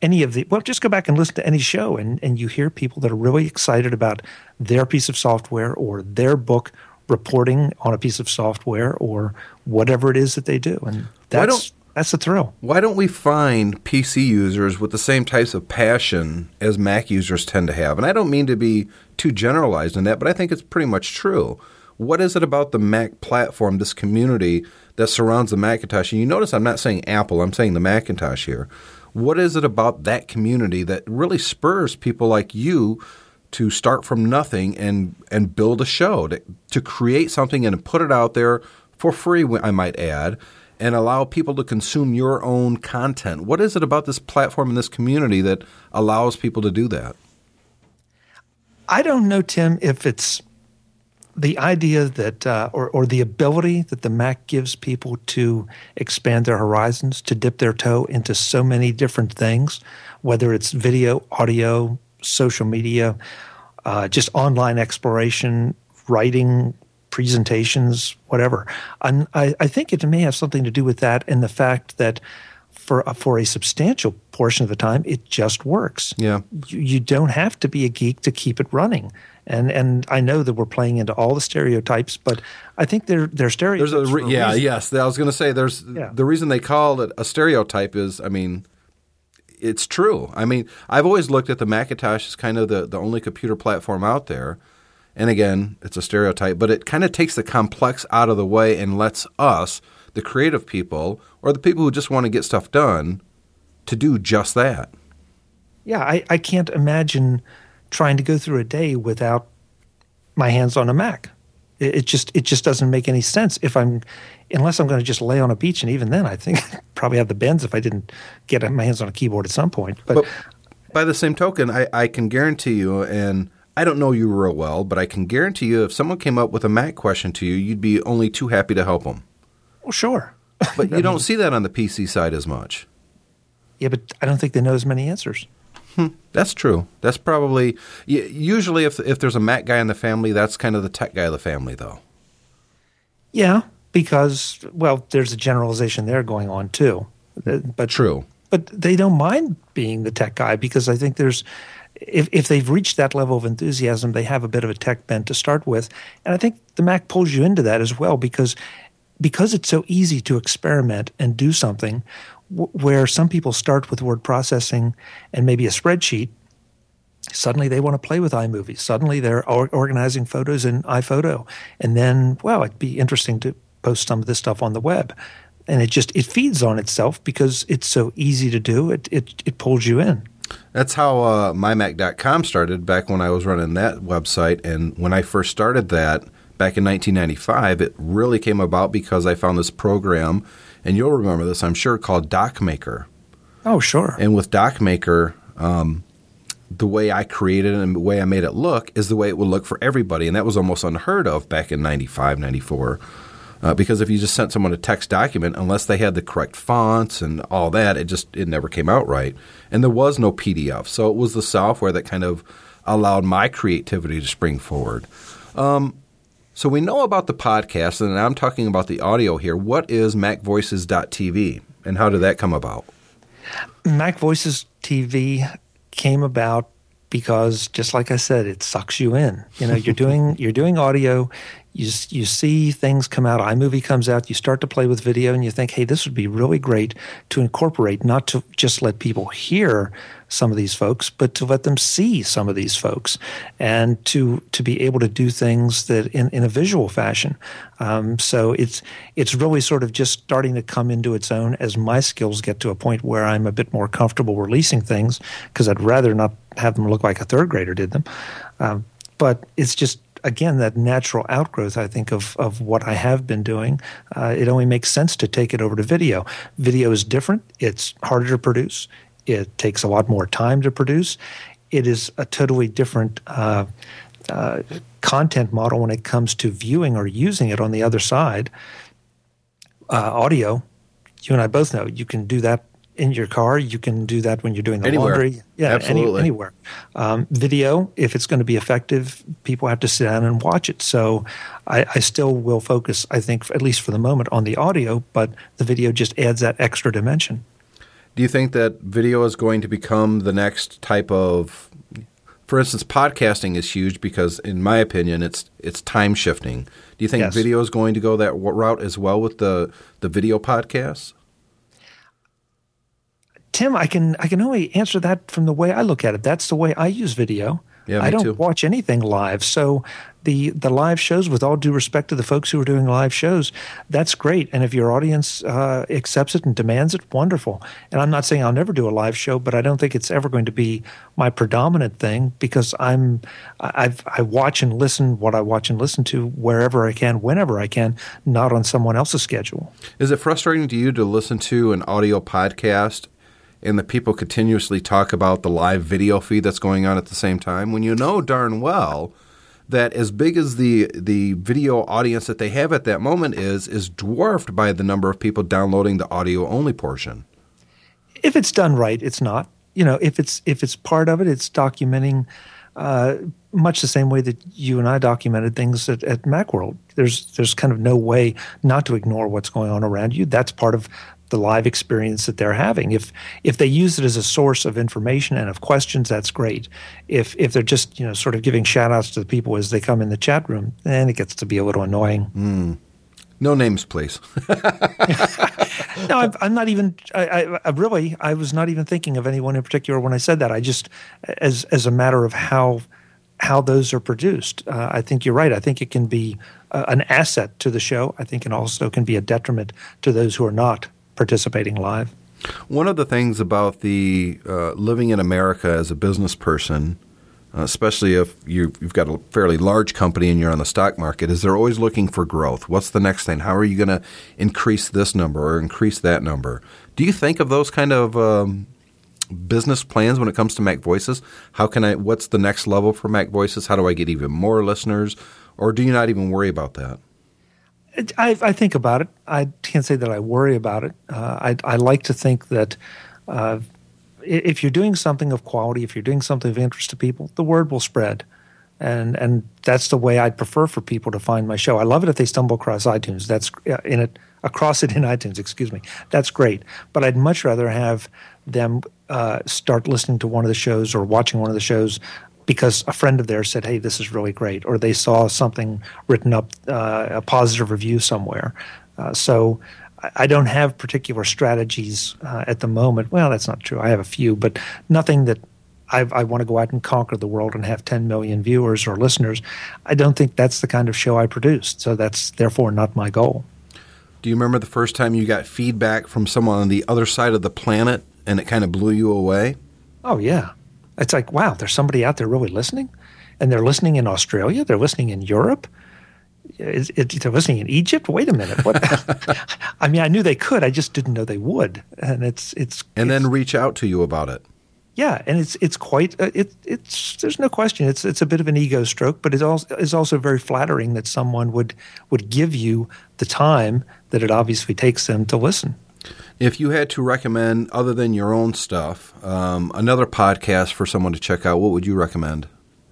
[SPEAKER 2] any of the, well, just go back and listen to any show and, and you hear people that are really excited about their piece of software or their book reporting on a piece of software or whatever it is that they do. And that's that's the thrill.
[SPEAKER 1] Why don't we find PC users with the same types of passion as Mac users tend to have? And I don't mean to be too generalized in that, but I think it's pretty much true. What is it about the Mac platform, this community that surrounds the Macintosh? And you notice I'm not saying Apple, I'm saying the Macintosh here. What is it about that community that really spurs people like you to start from nothing and and build a show to, to create something and put it out there for free I might add and allow people to consume your own content. What is it about this platform and this community that allows people to do that?
[SPEAKER 2] I don't know, Tim, if it's the idea that, uh, or, or the ability that the Mac gives people to expand their horizons, to dip their toe into so many different things, whether it's video, audio, social media, uh, just online exploration, writing, presentations, whatever. And I, I think it may have something to do with that and the fact that for a, for a substantial portion of the time, it just works.
[SPEAKER 1] Yeah,
[SPEAKER 2] you, you, don't have to be a geek to keep it running. And and I know that we're playing into all the stereotypes, but I think they're they're stereotypes.
[SPEAKER 1] There's a, re- yeah, reason. yes. I was going to say there's yeah. the reason they call it a stereotype is I mean it's true. I mean I've always looked at the Macintosh as kind of the the only computer platform out there and again, it's a stereotype, but it kind of takes the complex out of the way and lets us, the creative people, or the people who just want to get stuff done, to do just that.
[SPEAKER 2] Yeah, I, I can't imagine trying to go through a day without my hands on a Mac. It, it just it just doesn't make any sense if I'm unless I'm going to just lay on a beach, and even then, I think I'd probably have the bends if I didn't get my hands on a keyboard at some point. But,
[SPEAKER 1] but by the same token, I, I can guarantee you, and I don't know you real well, but I can guarantee you if someone came up with a Mac question to you, you'd be only too happy to help them.
[SPEAKER 2] Well, sure.
[SPEAKER 1] But you don't see that on the PC side as much.
[SPEAKER 2] Yeah, but I don't think they know as many answers.
[SPEAKER 1] Hmm, that's true. That's probably usually if if there's a Mac guy in the family, that's kind of the tech guy of the family, though.
[SPEAKER 2] Yeah, because well, there's a generalization there going on too.
[SPEAKER 1] But true.
[SPEAKER 2] But they don't mind being the tech guy because I think there's if, if they've reached that level of enthusiasm, they have a bit of a tech bent to start with. And I think the Mac pulls you into that as well because because it's so easy to experiment and do something w- where some people start with word processing and maybe a spreadsheet suddenly they want to play with iMovie. Suddenly they're organizing photos in iPhoto. And then, well, it'd be interesting to post some of this stuff on the web. And it just it feeds on itself because it's so easy to do. It it, it pulls you in.
[SPEAKER 1] That's how uh, mymac.com started back when I was running that website. And when I first started that back in 1995, it really came about because I found this program, and you'll remember this, I'm sure, called DocMaker.
[SPEAKER 2] Oh, sure.
[SPEAKER 1] And with DocMaker, um, the way I created it and the way I made it look is the way it would look for everybody. And that was almost unheard of back in 95, 94. Uh, because if you just sent someone a text document, unless they had the correct fonts and all that, it just it never came out right. And there was no PDF, so it was the software that kind of allowed my creativity to spring forward. Um, so we know about the podcast, and I'm talking about the audio here. What is MacVoices.tv, and how did that come about?
[SPEAKER 2] Mac Voices TV came about because just like I said, it sucks you in. You know, you're doing you're doing audio, you you see things come out imovie comes out you start to play with video and you think hey this would be really great to incorporate not to just let people hear some of these folks but to let them see some of these folks and to to be able to do things that in, in a visual fashion. Um, so it's it's really sort of just starting to come into its own as my skills get to a point where I'm a bit more comfortable releasing things because I'd rather not have them look like a third grader did them. Um, but it's just again that natural outgrowth. I think of of what I have been doing. Uh, it only makes sense to take it over to video. Video is different. It's harder to produce. It takes a lot more time to produce. It is a totally different. Uh, uh, content model when it comes to viewing or using it on the other side. Uh, audio, you and I both know you can do that in your car. You can do that when you're doing the
[SPEAKER 1] anywhere.
[SPEAKER 2] laundry.
[SPEAKER 1] Yeah,
[SPEAKER 2] any, anywhere. Um, video, if it's going to be effective, people have to sit down and watch it. So I, I, still will focus, I think, at least for the moment, on the audio, but the video just adds that extra dimension.
[SPEAKER 1] Do you think that video is going to become the next type of for instance, podcasting is huge because, in my opinion, it's it's time shifting. Do you think
[SPEAKER 2] yes.
[SPEAKER 1] video is going to go that route as well with the the video podcasts?
[SPEAKER 2] Tim, I can I can only answer that from the way I look at it. That's the way I use video.
[SPEAKER 1] Yeah,
[SPEAKER 2] I don't
[SPEAKER 1] too.
[SPEAKER 2] watch anything live. So the the live shows, with all due respect to the folks who are doing live shows, that's great. And if your audience uh, accepts it and demands it, wonderful. And I'm not saying I'll never do a live show, but I don't think it's ever going to be my predominant thing because I'm I've, I watch and listen what I watch and listen to wherever I can, whenever I can, not on someone else's schedule.
[SPEAKER 1] Is it frustrating to you to listen to an audio podcast and the people continuously talk about the live video feed that's going on at the same time when you know darn well that as big as the the video audience that they have at that moment is is dwarfed by the number of people downloading the audio only portion.
[SPEAKER 2] If it's done right, it's not. You know, if it's if it's part of it, it's documenting uh, much the same way that you and I documented things at, at MacWorld. There's there's kind of no way not to ignore what's going on around you. That's part of the live experience that they're having. If if they use it as a source of information and of questions, that's great. If if they're just you know sort of giving shout outs to the people as they come in the chat room, then it gets to be a little annoying.
[SPEAKER 1] Mm. No names, please.
[SPEAKER 2] no, I'm, I'm, not even. I, I, really, I was not even thinking of anyone in particular when I said that. I just, as as a matter of how how those are produced, uh, I think you're right. I think it can be uh, an asset to the show. I think it also can be a detriment to those who are not participating live.
[SPEAKER 1] One of the things about the uh, living in America as a business person, uh, especially if you, have got a fairly large company and you're on the stock market, is they're always looking for growth. What's the next thing? How are you going to increase this number or increase that number? Do you think of those kind of um, business plans when it comes to Mac Voices? How can I? What's the next level for Mac Voices? How do I get even more listeners? Or do you not even worry about that?
[SPEAKER 2] I, I, think about it. I can't say that I worry about it. Uh, I, I, like to think that uh, if you're doing something of quality, if you're doing something of interest to people, the word will spread. And and that's the way I'd prefer for people to find my show. I love it if they stumble across iTunes. That's in it across it in iTunes. Excuse me. That's great. But I'd much rather have them uh, start listening to one of the shows or watching one of the shows because a friend of theirs said, "Hey, this is really great," or they saw something written up, uh, a positive review somewhere. Uh, so I don't have particular strategies uh, at the moment. Well, that's not true. I have a few, but nothing that I've, i want to go out and conquer the world and have 10 million viewers or listeners. I don't think that's the kind of show I produced. So that's therefore not my goal.
[SPEAKER 1] Do you remember the first time you got feedback from someone on the other side of the planet and it kind of blew you away?
[SPEAKER 2] Oh, yeah. It's like, wow, there's somebody out there really listening, and they're listening in Australia. They're listening in Europe. Is, it, they're listening in Egypt. Wait a minute. What? I mean, I knew they could. I just didn't know they would. And it's it's
[SPEAKER 1] and
[SPEAKER 2] it's,
[SPEAKER 1] then reach out to you about it.
[SPEAKER 2] Yeah, and it's it's quite uh, it it's there's no question it's it's a bit of an ego stroke, but it's also it's also very flattering that someone would would give you the time that it obviously takes them to listen.
[SPEAKER 1] If you had to recommend, other than your own stuff, um, another podcast for someone to check out, what would you recommend?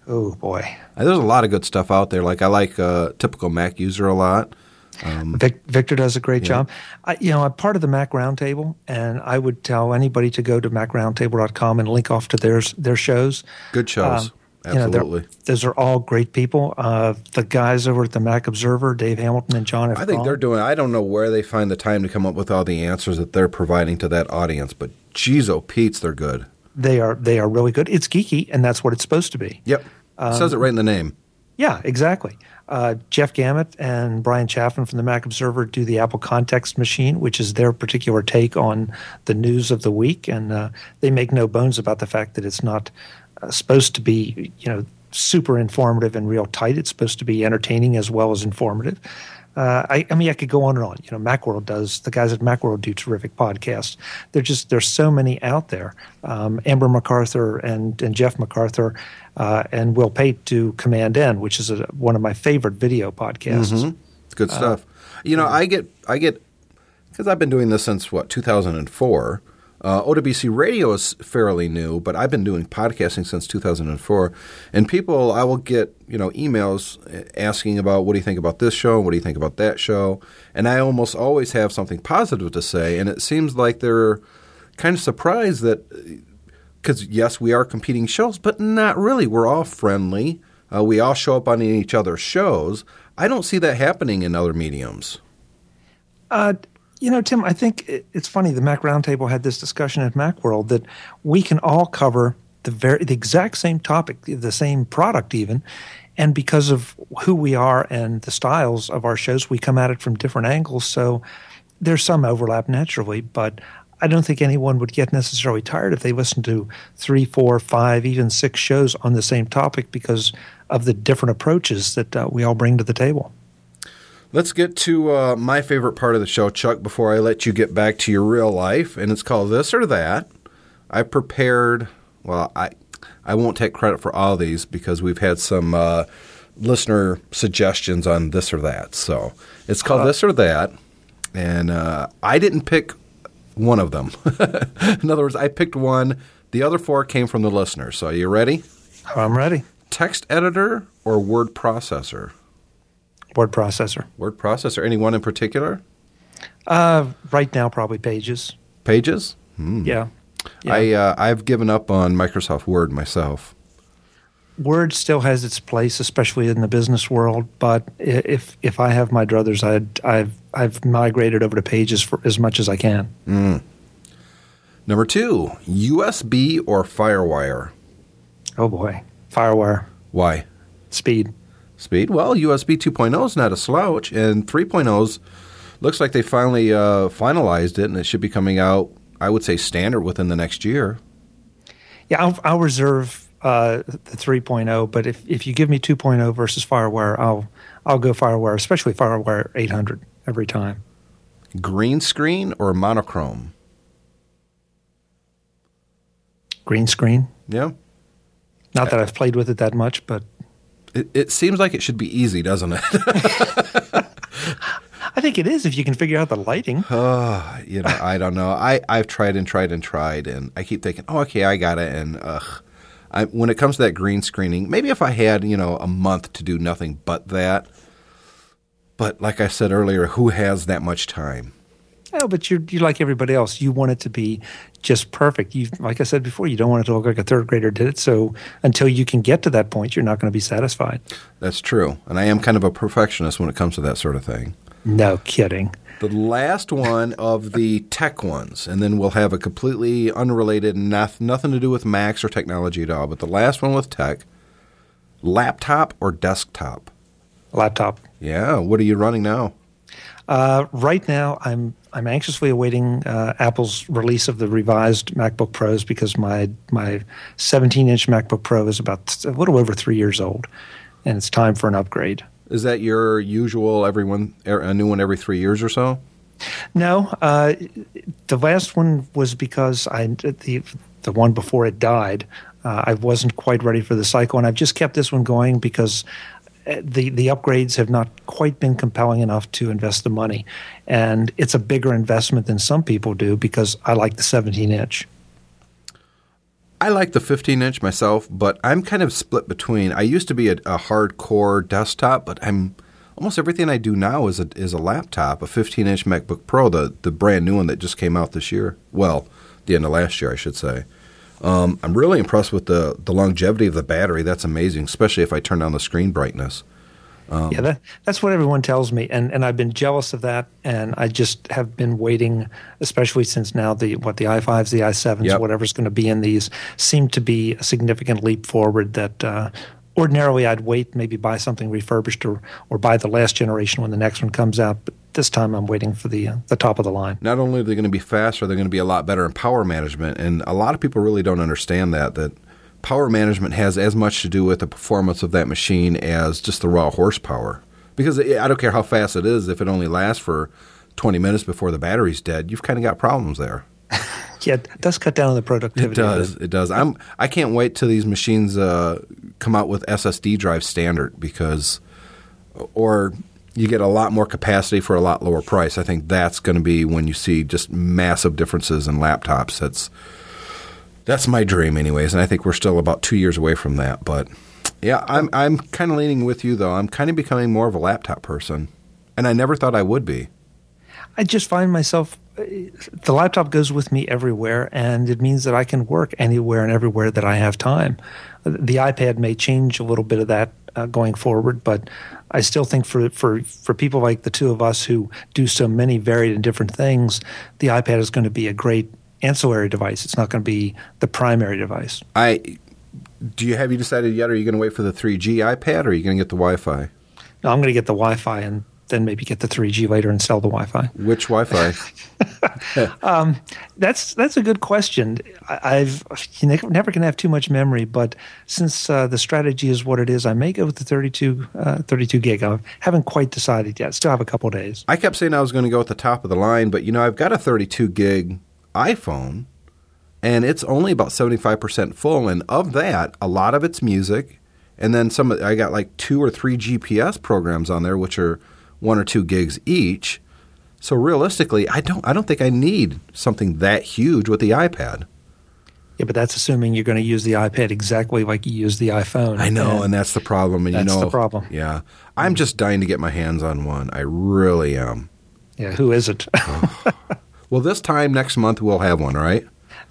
[SPEAKER 2] Oh boy,
[SPEAKER 1] uh, there's a lot of good stuff out there. Like I like uh, typical Mac user a lot.
[SPEAKER 2] Um, Vic, Victor does a great yeah. job. I, you know, I'm part of the Mac Roundtable, and I would tell anybody to go to macroundtable.com and link off to their their shows.
[SPEAKER 1] Good shows. Um, Absolutely.
[SPEAKER 2] You know, those are all great people. Uh, the guys over at the Mac Observer, Dave Hamilton and John F.
[SPEAKER 1] I think they're doing, I don't know where they find the time to come up with all the answers that they're providing to that audience, but geez, oh, Pete's, they're good.
[SPEAKER 2] They are, they are really good. It's geeky, and that's what it's supposed to be.
[SPEAKER 1] Yep. Um, says it right in the name.
[SPEAKER 2] Yeah, exactly. Uh, Jeff Gamet and Bryan Chaffin from the Mac Observer do the Apple Context Machine, which is their particular take on the news of the week, and uh, they make no bones about the fact that it's not uh, supposed to be, you know, super informative and real tight. It's supposed to be entertaining as well as informative. Uh, I, I, mean, I could go on and on. You know, MacWorld does the guys at MacWorld do terrific podcasts. They're just there's so many out there. Um, Amber MacArthur and and Jeff MacArthur uh, and Will Pate do Command N, which is a, one of my favorite video podcasts.
[SPEAKER 1] Mm-hmm. Good stuff. Uh, you know, I get I get because I've been doing this since what 2004. Uh, OWC Radio is fairly new, but I've been doing podcasting since 2004. And people, I will get you know emails asking about what do you think about this show, what do you think about that show, and I almost always have something positive to say. And it seems like they're kind of surprised that because yes, we are competing shows, but not really. We're all friendly. Uh, we all show up on each other's shows. I don't see that happening in other mediums.
[SPEAKER 2] Uh, you know, Tim, I think it's funny. The Mac Roundtable had this discussion at MacWorld that we can all cover the very the exact same topic, the same product, even, and because of who we are and the styles of our shows, we come at it from different angles. So there's some overlap naturally, but I don't think anyone would get necessarily tired if they listened to three, four, five, even six shows on the same topic because of the different approaches that uh, we all bring to the table.
[SPEAKER 1] Let's get to uh, my favorite part of the show, Chuck, before I let you get back to your real life, and it's called This or That. I prepared, well, I, I won't take credit for all these because we've had some uh, listener suggestions on this or that. So it's called uh, This or That, and uh, I didn't pick one of them. In other words, I picked one. The other four came from the listeners. So are you ready?
[SPEAKER 2] I'm ready.
[SPEAKER 1] Text editor or word processor?
[SPEAKER 2] Word processor.
[SPEAKER 1] Word processor. Any one in particular?
[SPEAKER 2] Uh, right now, probably Pages.
[SPEAKER 1] Pages?
[SPEAKER 2] Hmm. Yeah. yeah.
[SPEAKER 1] I uh, I've given up on Microsoft Word myself.
[SPEAKER 2] Word still has its place, especially in the business world. But if if I have my druthers, i have I've migrated over to Pages for as much as I can.
[SPEAKER 1] Mm. Number two, USB or FireWire.
[SPEAKER 2] Oh boy, FireWire.
[SPEAKER 1] Why?
[SPEAKER 2] Speed
[SPEAKER 1] speed? Well, USB 2.0 is not a slouch, and 3.0's looks like they finally uh, finalized it, and it should be coming out. I would say standard within the next year.
[SPEAKER 2] Yeah, I'll, I'll reserve uh, the 3.0, but if, if you give me 2.0 versus FireWire, I'll I'll go FireWire, especially FireWire 800 every time.
[SPEAKER 1] Green screen or monochrome?
[SPEAKER 2] Green screen.
[SPEAKER 1] Yeah.
[SPEAKER 2] Not that I've played with it that much, but
[SPEAKER 1] it, it seems like it should be easy, doesn't it?
[SPEAKER 2] I think it is if you can figure out the lighting.
[SPEAKER 1] Oh, you know, I don't know. I, I've tried and tried and tried, and I keep thinking, oh, okay, I got it. And ugh, I, when it comes to that green screening, maybe if I had, you know, a month to do nothing but that. But like I said earlier, who has that much time?
[SPEAKER 2] Oh, but you're you're like everybody else. You want it to be just perfect. You, like I said before, you don't want it to look like a third grader did it. So until you can get to that point, you're not going to be satisfied.
[SPEAKER 1] That's true, and I am kind of a perfectionist when it comes to that sort of thing.
[SPEAKER 2] No kidding.
[SPEAKER 1] The last one of the tech ones, and then we'll have a completely unrelated, nothing, nothing to do with Macs or technology at all. But the last one with tech: laptop or desktop.
[SPEAKER 2] Laptop.
[SPEAKER 1] Yeah. What are you running now?
[SPEAKER 2] Uh, right now, I'm I'm anxiously awaiting uh, Apple's release of the revised MacBook Pros because my my 17 inch MacBook Pro is about a little over three years old, and it's time for an upgrade.
[SPEAKER 1] Is that your usual everyone a new one every three years or so?
[SPEAKER 2] No, uh, the last one was because I the the one before it died. Uh, I wasn't quite ready for the cycle, and I've just kept this one going because Uh, the the upgrades have not quite been compelling enough to invest the money, and it's a bigger investment than some people do because I like the 17 inch.
[SPEAKER 1] I like the 15 inch myself, but I'm kind of split between. I used to be a, a hardcore desktop, but I'm almost everything I do now is a is a laptop, a 15 inch MacBook Pro, the the brand new one that just came out this year. Well, the end of last year, I should say. Um, I'm really impressed with the the longevity of the battery. That's amazing, especially if I turn down the screen brightness.
[SPEAKER 2] Um, yeah, that, that's what everyone tells me, and and I've been jealous of that, and I just have been waiting, especially since now the what the i5s, the i7s, yep. whatever's going to be in these, seem to be a significant leap forward. That uh, ordinarily I'd wait, maybe buy something refurbished, or or buy the last generation when the next one comes out. But this time I'm waiting for the uh, the top of the line.
[SPEAKER 1] Not only are they going to be faster, they're going to be a lot better in power management, and a lot of people really don't understand that that power management has as much to do with the performance of that machine as just the raw horsepower. Because I don't care how fast it is, if it only lasts for 20 minutes before the battery's dead, you've kind of got problems there.
[SPEAKER 2] yeah, it does cut down on the productivity.
[SPEAKER 1] It does. It does. I'm. I can't wait till these machines uh, come out with SSD drive standard because, or you get a lot more capacity for a lot lower price. I think that's going to be when you see just massive differences in laptops. That's that's my dream, anyways, and I think we're still about two years away from that. But yeah, I'm I'm kind of leaning with you though. I'm kind of becoming more of a laptop person, and I never thought I would be.
[SPEAKER 2] I just find myself the laptop goes with me everywhere, and it means that I can work anywhere and everywhere that I have time. The iPad may change a little bit of that uh, going forward, but I still think for, for, for people like the two of us who do so many varied and different things, the iPad is going to be a great ancillary device. It's not going to be the primary device.
[SPEAKER 1] I do you have you decided yet? Are you going to wait for the 3G iPad, or are you going to get the Wi-Fi?
[SPEAKER 2] No, I'm going to get the Wi-Fi and then maybe get the 3G later and sell the Wi-Fi.
[SPEAKER 1] Which Wi-Fi?
[SPEAKER 2] um, that's that's a good question. I, have you're never to have too much memory, but since uh, the strategy is what it is, I may go with the 32 uh, 32 gig. I haven't quite decided yet. Still have a couple days.
[SPEAKER 1] I kept saying I was going to go at the top of the line, but you know I've got a 32 gig iPhone, and it's only about 75 percent full, and of that, a lot of it's music. And then some, I got like two or three GPS programs on there, which are one or two gigs each. So realistically, I don't I don't think I need something that huge with the iPad.
[SPEAKER 2] Yeah, but that's assuming you're going to use the iPad exactly like you use the iPhone.
[SPEAKER 1] I know, and, and that's the problem. And
[SPEAKER 2] that's
[SPEAKER 1] you know,
[SPEAKER 2] the problem.
[SPEAKER 1] Yeah, I'm just dying to get my hands on one. I really am.
[SPEAKER 2] Yeah, who is it?
[SPEAKER 1] well, this time next month we'll have one, right?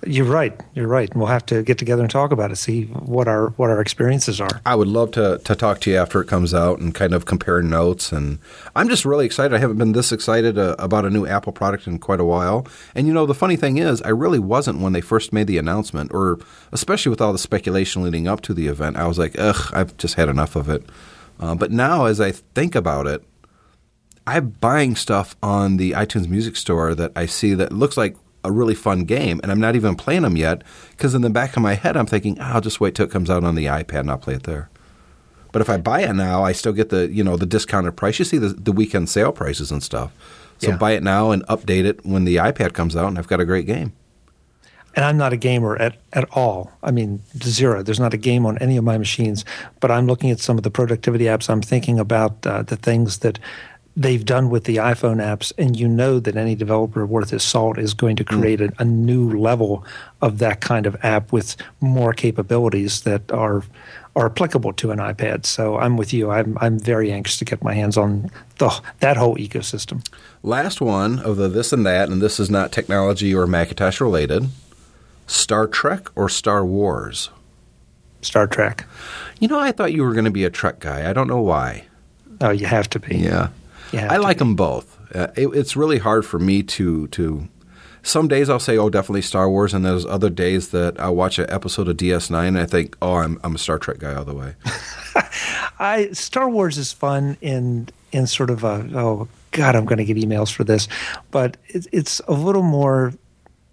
[SPEAKER 2] You're right. You're right. And we'll have to get together and talk about it, see what our what our experiences are.
[SPEAKER 1] I would love to to talk to you after it comes out and kind of compare notes. And I'm just really excited. I haven't been this excited uh, about a new Apple product in quite a while. And you know, the funny thing is, I really wasn't when they first made the announcement, or especially with all the speculation leading up to the event. I was like, ugh, I've just had enough of it. Uh, but now, as I think about it, I'm buying stuff on the iTunes Music Store that I see that looks like a really fun game, and I'm not even playing them yet because in the back of my head I'm thinking, oh, I'll just wait till it comes out on the iPad and I'll play it there. But if I buy it now, I still get the you know the discounted price. You see the the weekend sale prices and stuff. So yeah. buy it now and update it when the iPad comes out, and I've got a great game.
[SPEAKER 2] And I'm not a gamer at, at all. I mean, zero. There's not a game on any of my machines. But I'm looking at some of the productivity apps. I'm thinking about uh, the things that they've done with the iPhone apps, and you know that any developer worth his salt is going to hmm. create mm. a, a, new level of that kind of app with more capabilities that are are applicable to an iPad. So I'm with you. I'm I'm very anxious to get my hands on the that whole ecosystem.
[SPEAKER 1] Last one of the this and that, and this is not technology or Macintosh related. Star Trek or Star Wars?
[SPEAKER 2] Star Trek.
[SPEAKER 1] You know, I thought you were going to be a Trek guy. I don't know why.
[SPEAKER 2] Oh, you have to be.
[SPEAKER 1] Yeah. I like be. them both. Uh, it, it's really hard for me to to. Some days I'll say, "Oh, definitely Star Wars," and there's other days that I watch an episode of DS9 and I think, "Oh, I'm I'm a Star Trek guy all the way."
[SPEAKER 2] I Star Wars is fun in in sort of a oh god, I'm going to get emails for this, but it, it's a little more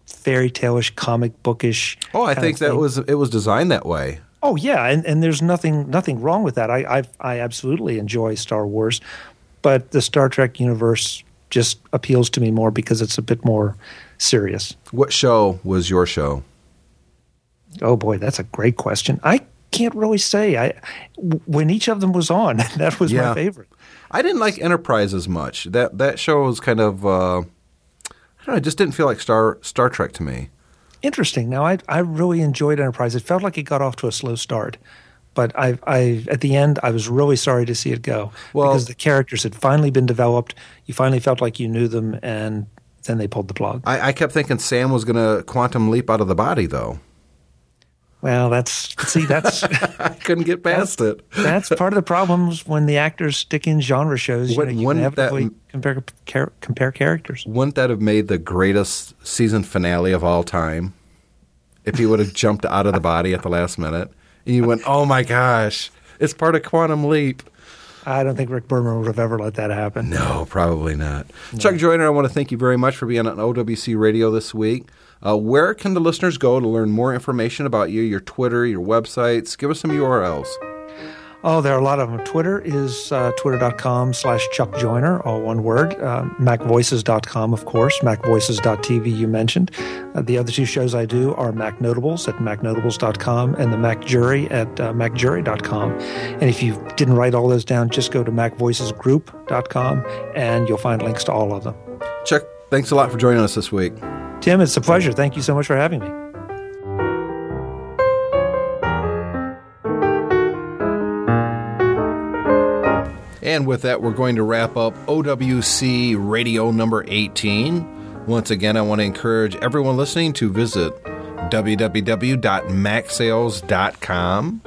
[SPEAKER 2] fairy tale-ish, comic bookish.
[SPEAKER 1] Oh, I think that was it was designed that way.
[SPEAKER 2] Oh yeah, and, and there's nothing nothing wrong with that. I I've, I absolutely enjoy Star Wars, but the Star Trek universe just appeals to me more because it's a bit more serious.
[SPEAKER 1] What show was your show?
[SPEAKER 2] Oh boy, that's a great question. I can't really say. I when each of them was on, that was yeah. my favorite.
[SPEAKER 1] I didn't like Enterprise as much. That that show was kind of uh, I don't know. It just didn't feel like Star Star Trek to me.
[SPEAKER 2] Interesting. Now I I really enjoyed Enterprise. It felt like it got off to a slow start but I, I at the end I was really sorry to see it go well, because the characters had finally been developed. You finally felt like you knew them, and then they pulled the plug.
[SPEAKER 1] I, I kept thinking Sam was going to quantum leap out of the body, though.
[SPEAKER 2] Well, that's see, that's
[SPEAKER 1] I couldn't get past it.
[SPEAKER 2] that's part of the problems when the actors stick in genre shows. You, know, you inevitably that, compare compare characters.
[SPEAKER 1] Wouldn't that have made the greatest season finale of all time? If he would have jumped out of the body at the last minute and you went, "Oh my gosh, it's part of Quantum Leap."
[SPEAKER 2] I don't think Rick Berman would have ever let that happen.
[SPEAKER 1] No, probably not. No. Chuck Joiner, I want to thank you very much for being on OWC Radio this week. Uh, where can the listeners go to learn more information about you, your Twitter, your websites? Give us some URLs.
[SPEAKER 2] Oh, there are a lot of them. Twitter is uh, twitter.com slash Chuck Joiner, all one word. Uh, MacVoices.com, of course. MacVoices.tv, you mentioned. Uh, the other two shows I do are Mac Notables at MacNotables.com and the Mac Jury at uh, MacJury.com. And if you didn't write all those down, just go to MacVoicesGroup.com and you'll find links to all of them.
[SPEAKER 1] Chuck, thanks a lot for joining us this week.
[SPEAKER 2] Tim, it's a pleasure. Thank you so much for having me.
[SPEAKER 1] And with that, we're going to wrap up OWC Radio number 18. Once again, I want to encourage everyone listening to visit www.macsales.com.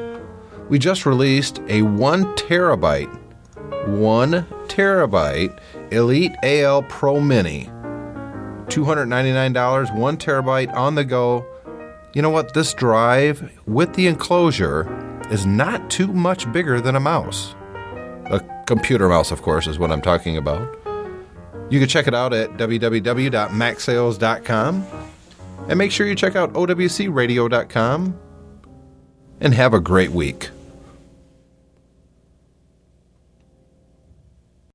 [SPEAKER 1] We just released a one terabyte, one terabyte Elite AL Pro Mini. $299, one terabyte on the go. You know what? This drive with the enclosure is not too much bigger than a mouse. Computer mouse, of course, is what I'm talking about. You can check it out at www.macsales.com. And make sure you check out owcradio.com. And have a great week.